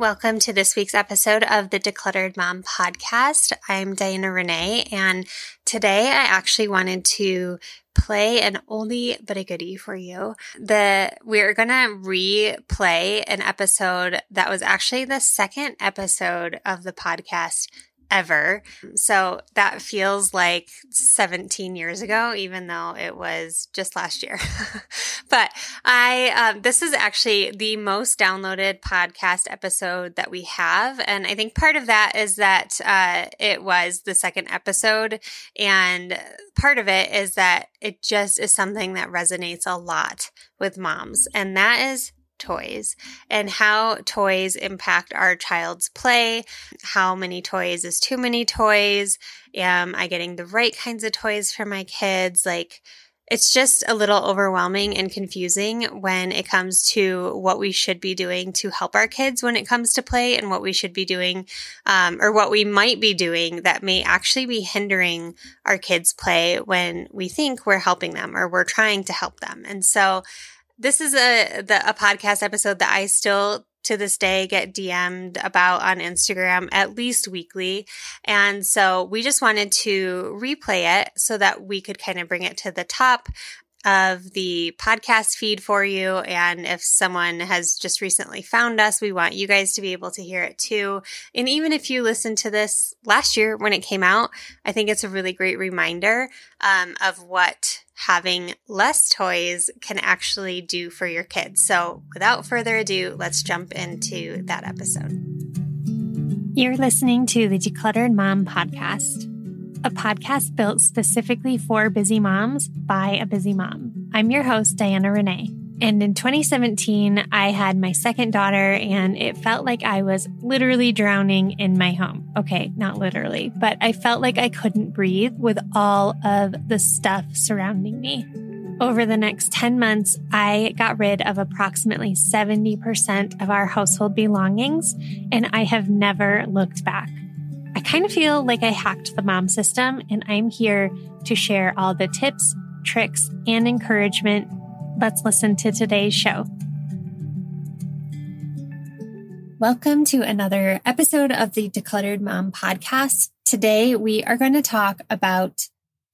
Welcome to this week's episode of the Decluttered Mom podcast. I'm Diana Rene, and today I actually wanted to play an oldie but a goodie for you. The we're gonna replay an episode that was actually the second episode of the podcast ever. So that feels like 17 years ago, even though it was just last year. but I, um, this is actually the most downloaded podcast episode that we have. And I think part of that is that, uh, it was the second episode. And part of it is that it just is something that resonates a lot with moms. And that is toys and how toys impact our child's play. How many toys is too many toys? Am I getting the right kinds of toys for my kids? Like, it's just a little overwhelming and confusing when it comes to what we should be doing to help our kids when it comes to play and what we should be doing um, or what we might be doing that may actually be hindering our kids' play when we think we're helping them or we're trying to help them. And so this is a the, a podcast episode that I still to this day get DM'd about on Instagram at least weekly. And so we just wanted to replay it so that we could kind of bring it to the top of the podcast feed for you. And if someone has just recently found us, we want you guys to be able to hear it too. And even if you listened to this last year when it came out, I think it's a really great reminder um, of what having less toys can actually do for your kids. So without further ado, let's jump into that episode. You're listening to the Decluttered Mom podcast a podcast built specifically for busy moms by a busy mom. I'm your host, Diana Rene. And in 2017, I had my second daughter, and it felt like I was literally drowning in my home. Okay, not literally, but I felt like I couldn't breathe with all of the stuff surrounding me. Over the next 10 months, I got rid of approximately 70% of our household belongings, and I have never looked back. I kind of feel like I hacked the mom system, and I'm here to share all the tips, tricks, and encouragement. Let's listen to today's show. Welcome to another episode of the Decluttered Mom podcast. Today, we are going to talk about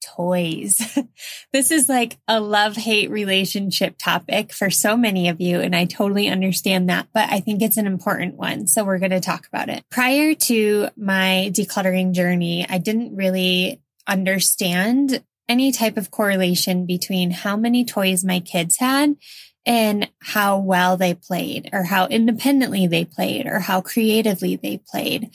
toys. this is like a love hate relationship topic for so many of you. And I totally understand that, but I think it's an important one. So we're going to talk about it. Prior to my decluttering journey, I didn't really understand any type of correlation between how many toys my kids had and how well they played or how independently they played or how creatively they played.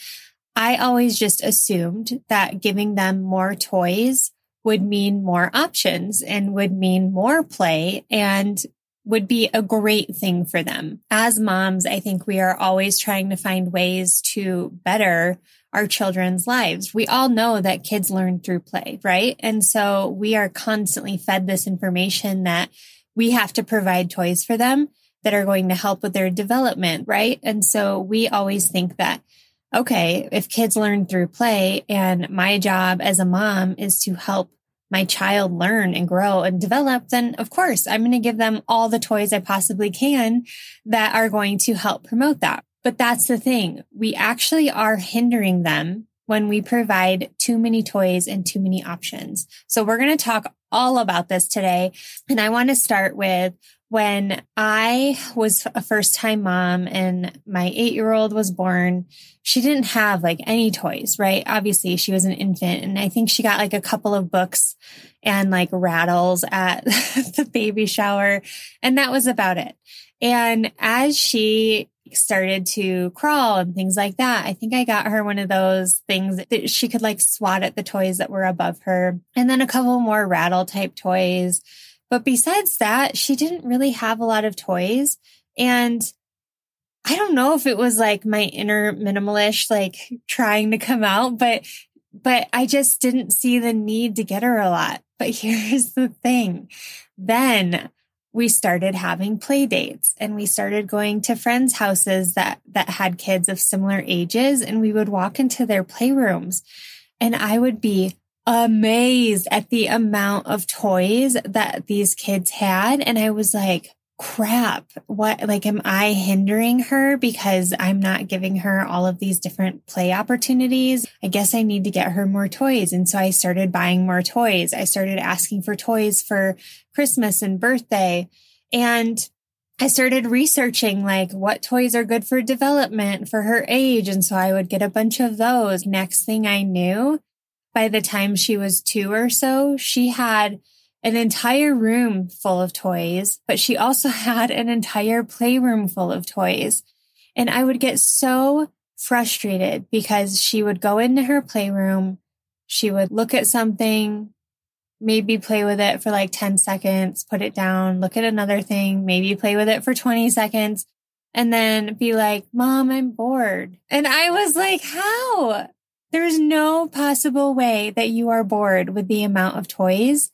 I always just assumed that giving them more toys would mean more options and would mean more play and would be a great thing for them. As moms, I think we are always trying to find ways to better our children's lives. We all know that kids learn through play, right? And so we are constantly fed this information that we have to provide toys for them that are going to help with their development, right? And so we always think that okay, if kids learn through play and my job as a mom is to help my child learn and grow and develop, then of course I'm going to give them all the toys I possibly can that are going to help promote that. But that's the thing. We actually are hindering them when we provide too many toys and too many options. So we're going to talk all about this today. And I want to start with when I was a first time mom and my eight year old was born, she didn't have like any toys, right? Obviously, she was an infant. And I think she got like a couple of books and like rattles at the baby shower. And that was about it. And as she started to crawl and things like that, I think I got her one of those things that she could like swat at the toys that were above her. And then a couple more rattle type toys but besides that, she didn't really have a lot of toys. And I don't know if it was like my inner minimalist, like trying to come out, but, but I just didn't see the need to get her a lot. But here's the thing. Then we started having play dates and we started going to friends' houses that, that had kids of similar ages and we would walk into their playrooms and I would be amazed at the amount of toys that these kids had. And I was like, crap, what, like, am I hindering her because I'm not giving her all of these different play opportunities? I guess I need to get her more toys. And so I started buying more toys. I started asking for toys for Christmas and birthday. And I started researching like what toys are good for development for her age. And so I would get a bunch of those. Next thing I knew, by the time she was two or so, she had an entire room full of toys, but she also had an entire playroom full of toys. And I would get so frustrated because she would go into her playroom, she would look at something, maybe play with it for like 10 seconds, put it down, look at another thing, maybe play with it for 20 seconds, and then be like, Mom, I'm bored. And I was like, How? There's no possible way that you are bored with the amount of toys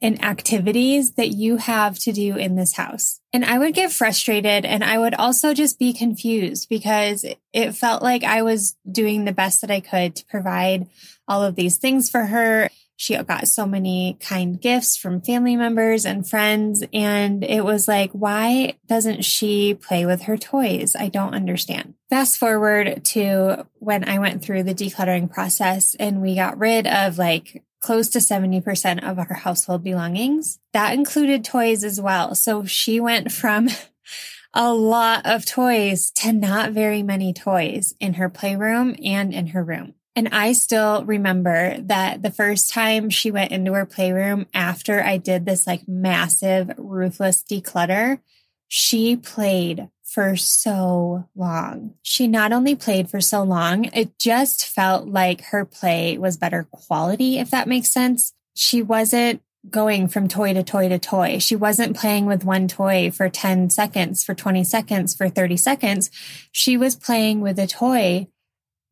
and activities that you have to do in this house. And I would get frustrated and I would also just be confused because it felt like I was doing the best that I could to provide all of these things for her. She got so many kind gifts from family members and friends. And it was like, why doesn't she play with her toys? I don't understand. Fast forward to when I went through the decluttering process and we got rid of like close to 70% of her household belongings. That included toys as well. So she went from a lot of toys to not very many toys in her playroom and in her room. And I still remember that the first time she went into her playroom after I did this like massive, ruthless declutter, she played for so long. She not only played for so long, it just felt like her play was better quality, if that makes sense. She wasn't going from toy to toy to toy. She wasn't playing with one toy for 10 seconds, for 20 seconds, for 30 seconds. She was playing with a toy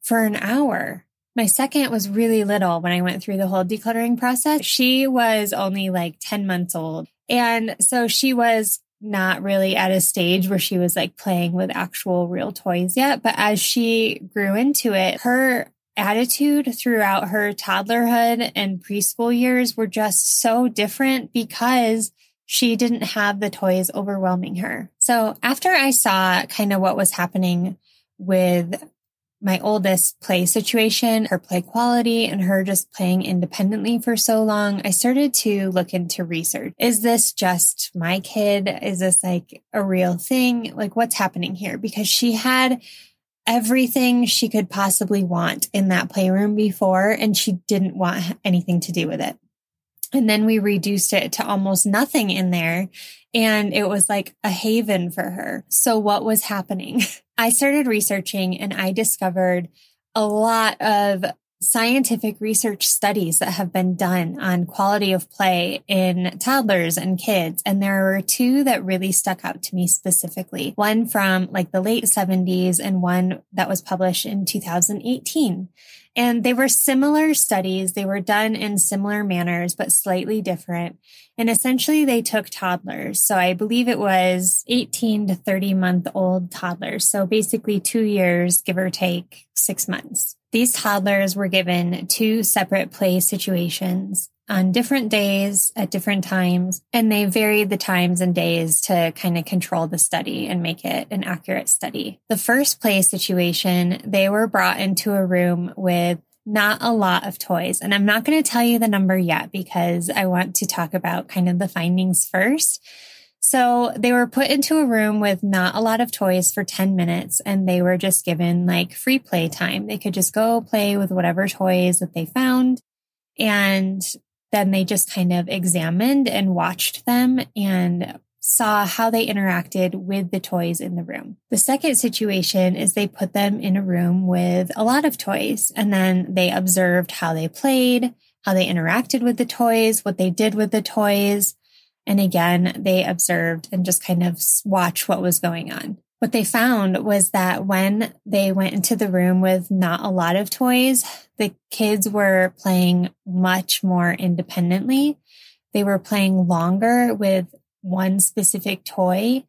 for an hour. My second was really little when I went through the whole decluttering process. She was only like 10 months old. And so she was not really at a stage where she was like playing with actual real toys yet. But as she grew into it, her attitude throughout her toddlerhood and preschool years were just so different because she didn't have the toys overwhelming her. So after I saw kind of what was happening with my oldest play situation, her play quality, and her just playing independently for so long, I started to look into research. Is this just my kid? Is this like a real thing? Like, what's happening here? Because she had everything she could possibly want in that playroom before, and she didn't want anything to do with it. And then we reduced it to almost nothing in there. And it was like a haven for her. So what was happening? I started researching and I discovered a lot of scientific research studies that have been done on quality of play in toddlers and kids. And there were two that really stuck out to me specifically. One from like the late 70s and one that was published in 2018. And they were similar studies. They were done in similar manners, but slightly different. And essentially they took toddlers. So I believe it was 18 to 30 month old toddlers. So basically two years, give or take six months. These toddlers were given two separate play situations on different days at different times, and they varied the times and days to kind of control the study and make it an accurate study. The first play situation, they were brought into a room with not a lot of toys. And I'm not going to tell you the number yet because I want to talk about kind of the findings first. So they were put into a room with not a lot of toys for 10 minutes and they were just given like free play time. They could just go play with whatever toys that they found. And then they just kind of examined and watched them and saw how they interacted with the toys in the room. The second situation is they put them in a room with a lot of toys and then they observed how they played, how they interacted with the toys, what they did with the toys. And again, they observed and just kind of watch what was going on. What they found was that when they went into the room with not a lot of toys, the kids were playing much more independently. They were playing longer with one specific toy.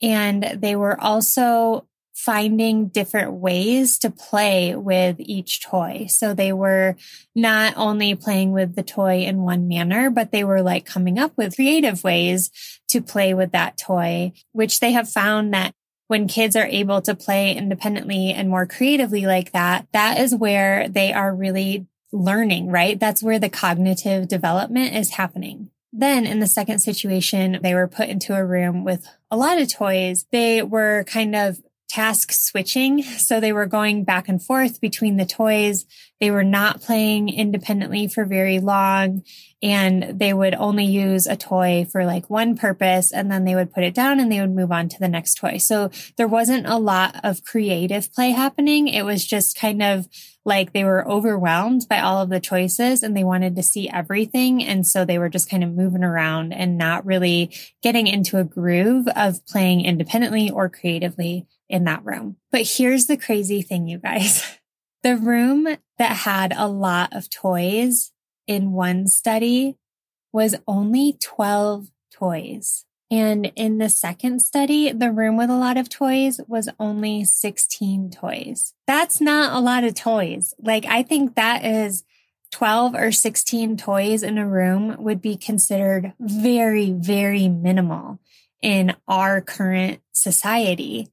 And they were also finding different ways to play with each toy. So they were not only playing with the toy in one manner, but they were like coming up with creative ways to play with that toy, which they have found that when kids are able to play independently and more creatively like that, that is where they are really learning, right? That's where the cognitive development is happening. Then in the second situation, they were put into a room with a lot of toys. They were kind of task switching. So they were going back and forth between the toys. They were not playing independently for very long and they would only use a toy for like one purpose and then they would put it down and they would move on to the next toy. So there wasn't a lot of creative play happening. It was just kind of like they were overwhelmed by all of the choices and they wanted to see everything. And so they were just kind of moving around and not really getting into a groove of playing independently or creatively in that room. But here's the crazy thing, you guys. The room that had a lot of toys in one study was only 12 toys. And in the second study, the room with a lot of toys was only 16 toys. That's not a lot of toys. Like, I think that is 12 or 16 toys in a room would be considered very, very minimal in our current society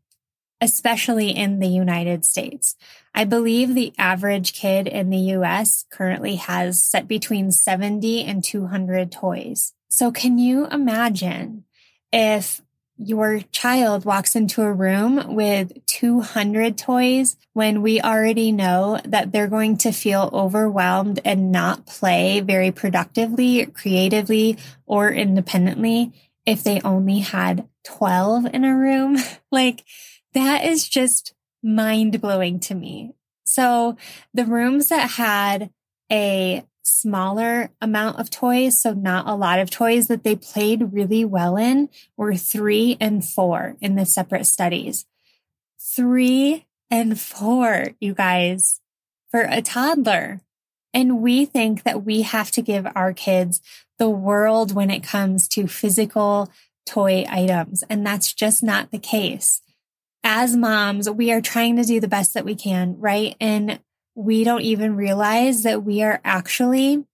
especially in the United States. I believe the average kid in the US currently has set between 70 and 200 toys. So can you imagine if your child walks into a room with 200 toys when we already know that they're going to feel overwhelmed and not play very productively, creatively, or independently if they only had 12 in a room? like, that is just mind blowing to me. So the rooms that had a smaller amount of toys, so not a lot of toys that they played really well in, were three and four in the separate studies. Three and four, you guys, for a toddler. And we think that we have to give our kids the world when it comes to physical toy items. And that's just not the case as moms, we are trying to do the best that we can, right? And we don't even realize that we are actually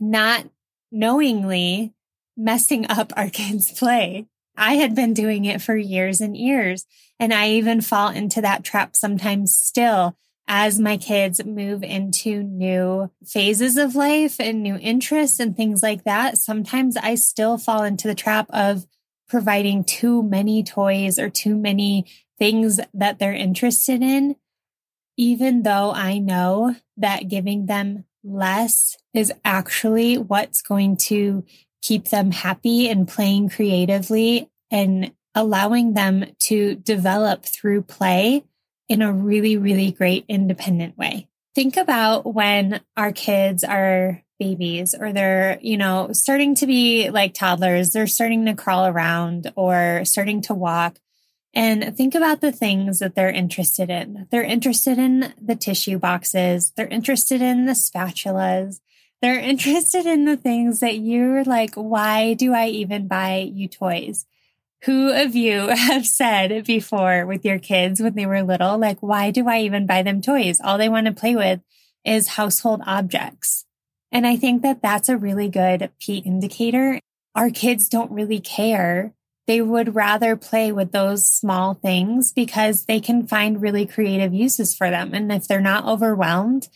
not knowingly messing up our kids' play. I had been doing it for years and years, and I even fall into that trap sometimes still as my kids move into new phases of life and new interests and things like that. Sometimes I still fall into the trap of providing too many toys or too many things that they're interested in, even though I know that giving them less is actually what's going to keep them happy and playing creatively and allowing them to develop through play in a really, really great independent way. Think about when our kids are babies or they're, you know, starting to be like toddlers, they're starting to crawl around or starting to walk. And think about the things that they're interested in. They're interested in the tissue boxes. They're interested in the spatulas. They're interested in the things that you're like, why do I even buy you toys? Who of you have said before with your kids when they were little, like, why do I even buy them toys? All they want to play with is household objects. And I think that that's a really good P indicator. Our kids don't really care. They would rather play with those small things because they can find really creative uses for them. And if they're not overwhelmed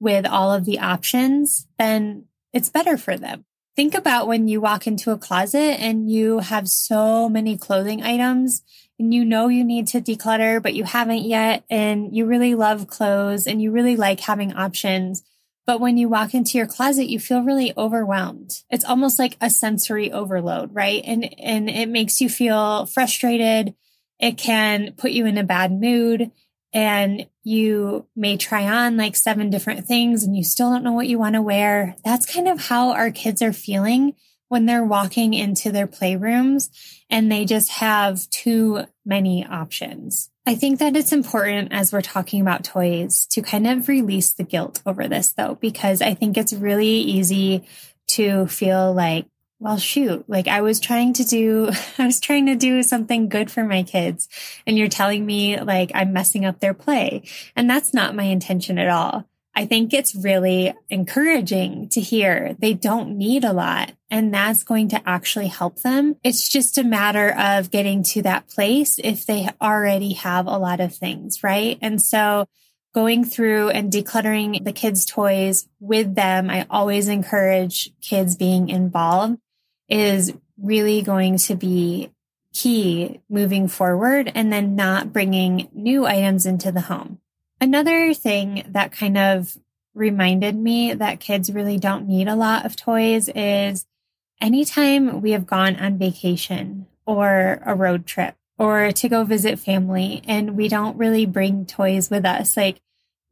with all of the options, then it's better for them. Think about when you walk into a closet and you have so many clothing items and you know you need to declutter, but you haven't yet. And you really love clothes and you really like having options but when you walk into your closet, you feel really overwhelmed. It's almost like a sensory overload, right? And, and it makes you feel frustrated. It can put you in a bad mood and you may try on like seven different things and you still don't know what you want to wear. That's kind of how our kids are feeling when they're walking into their playrooms and they just have too many options. I think that it's important as we're talking about toys to kind of release the guilt over this though, because I think it's really easy to feel like, well, shoot, like I was trying to do, I was trying to do something good for my kids. And you're telling me like I'm messing up their play. And that's not my intention at all. I think it's really encouraging to hear they don't need a lot and that's going to actually help them. It's just a matter of getting to that place if they already have a lot of things, right? And so going through and decluttering the kids' toys with them, I always encourage kids being involved is really going to be key moving forward and then not bringing new items into the home. Another thing that kind of reminded me that kids really don't need a lot of toys is anytime we have gone on vacation or a road trip or to go visit family and we don't really bring toys with us, like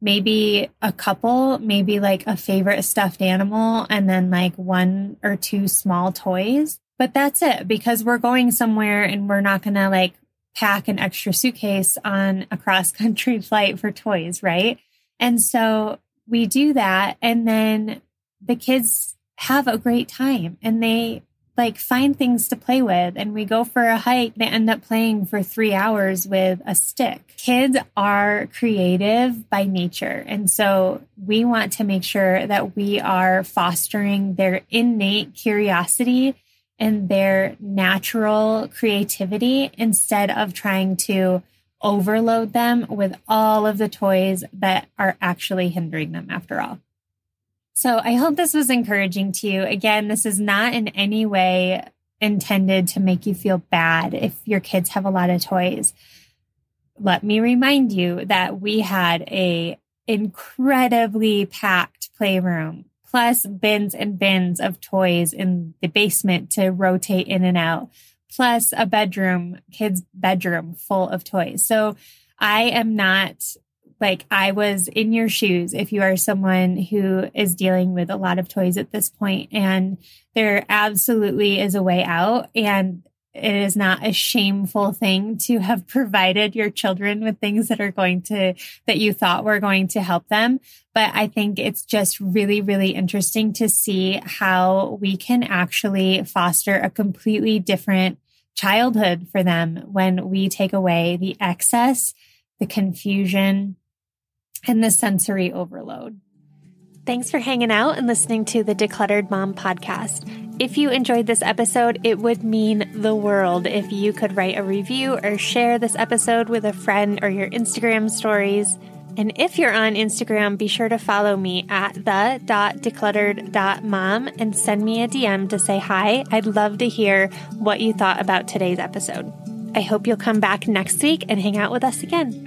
maybe a couple, maybe like a favorite stuffed animal and then like one or two small toys. But that's it because we're going somewhere and we're not going to like pack an extra suitcase on a cross country flight for toys, right? And so we do that. And then the kids have a great time and they like find things to play with. And we go for a hike. They end up playing for three hours with a stick. Kids are creative by nature. And so we want to make sure that we are fostering their innate curiosity and their natural creativity instead of trying to overload them with all of the toys that are actually hindering them after all. So I hope this was encouraging to you. Again, this is not in any way intended to make you feel bad if your kids have a lot of toys. Let me remind you that we had a incredibly packed playroom plus bins and bins of toys in the basement to rotate in and out, plus a bedroom, kids' bedroom full of toys. So I am not like I was in your shoes if you are someone who is dealing with a lot of toys at this point and there absolutely is a way out and it is not a shameful thing to have provided your children with things that are going to, that you thought were going to help them. But I think it's just really, really interesting to see how we can actually foster a completely different childhood for them when we take away the excess, the confusion, and the sensory overload. Thanks for hanging out and listening to the Decluttered Mom podcast. If you enjoyed this episode, it would mean the world if you could write a review or share this episode with a friend or your Instagram stories. And if you're on Instagram, be sure to follow me at the.decluttered.mom and send me a DM to say hi. I'd love to hear what you thought about today's episode. I hope you'll come back next week and hang out with us again.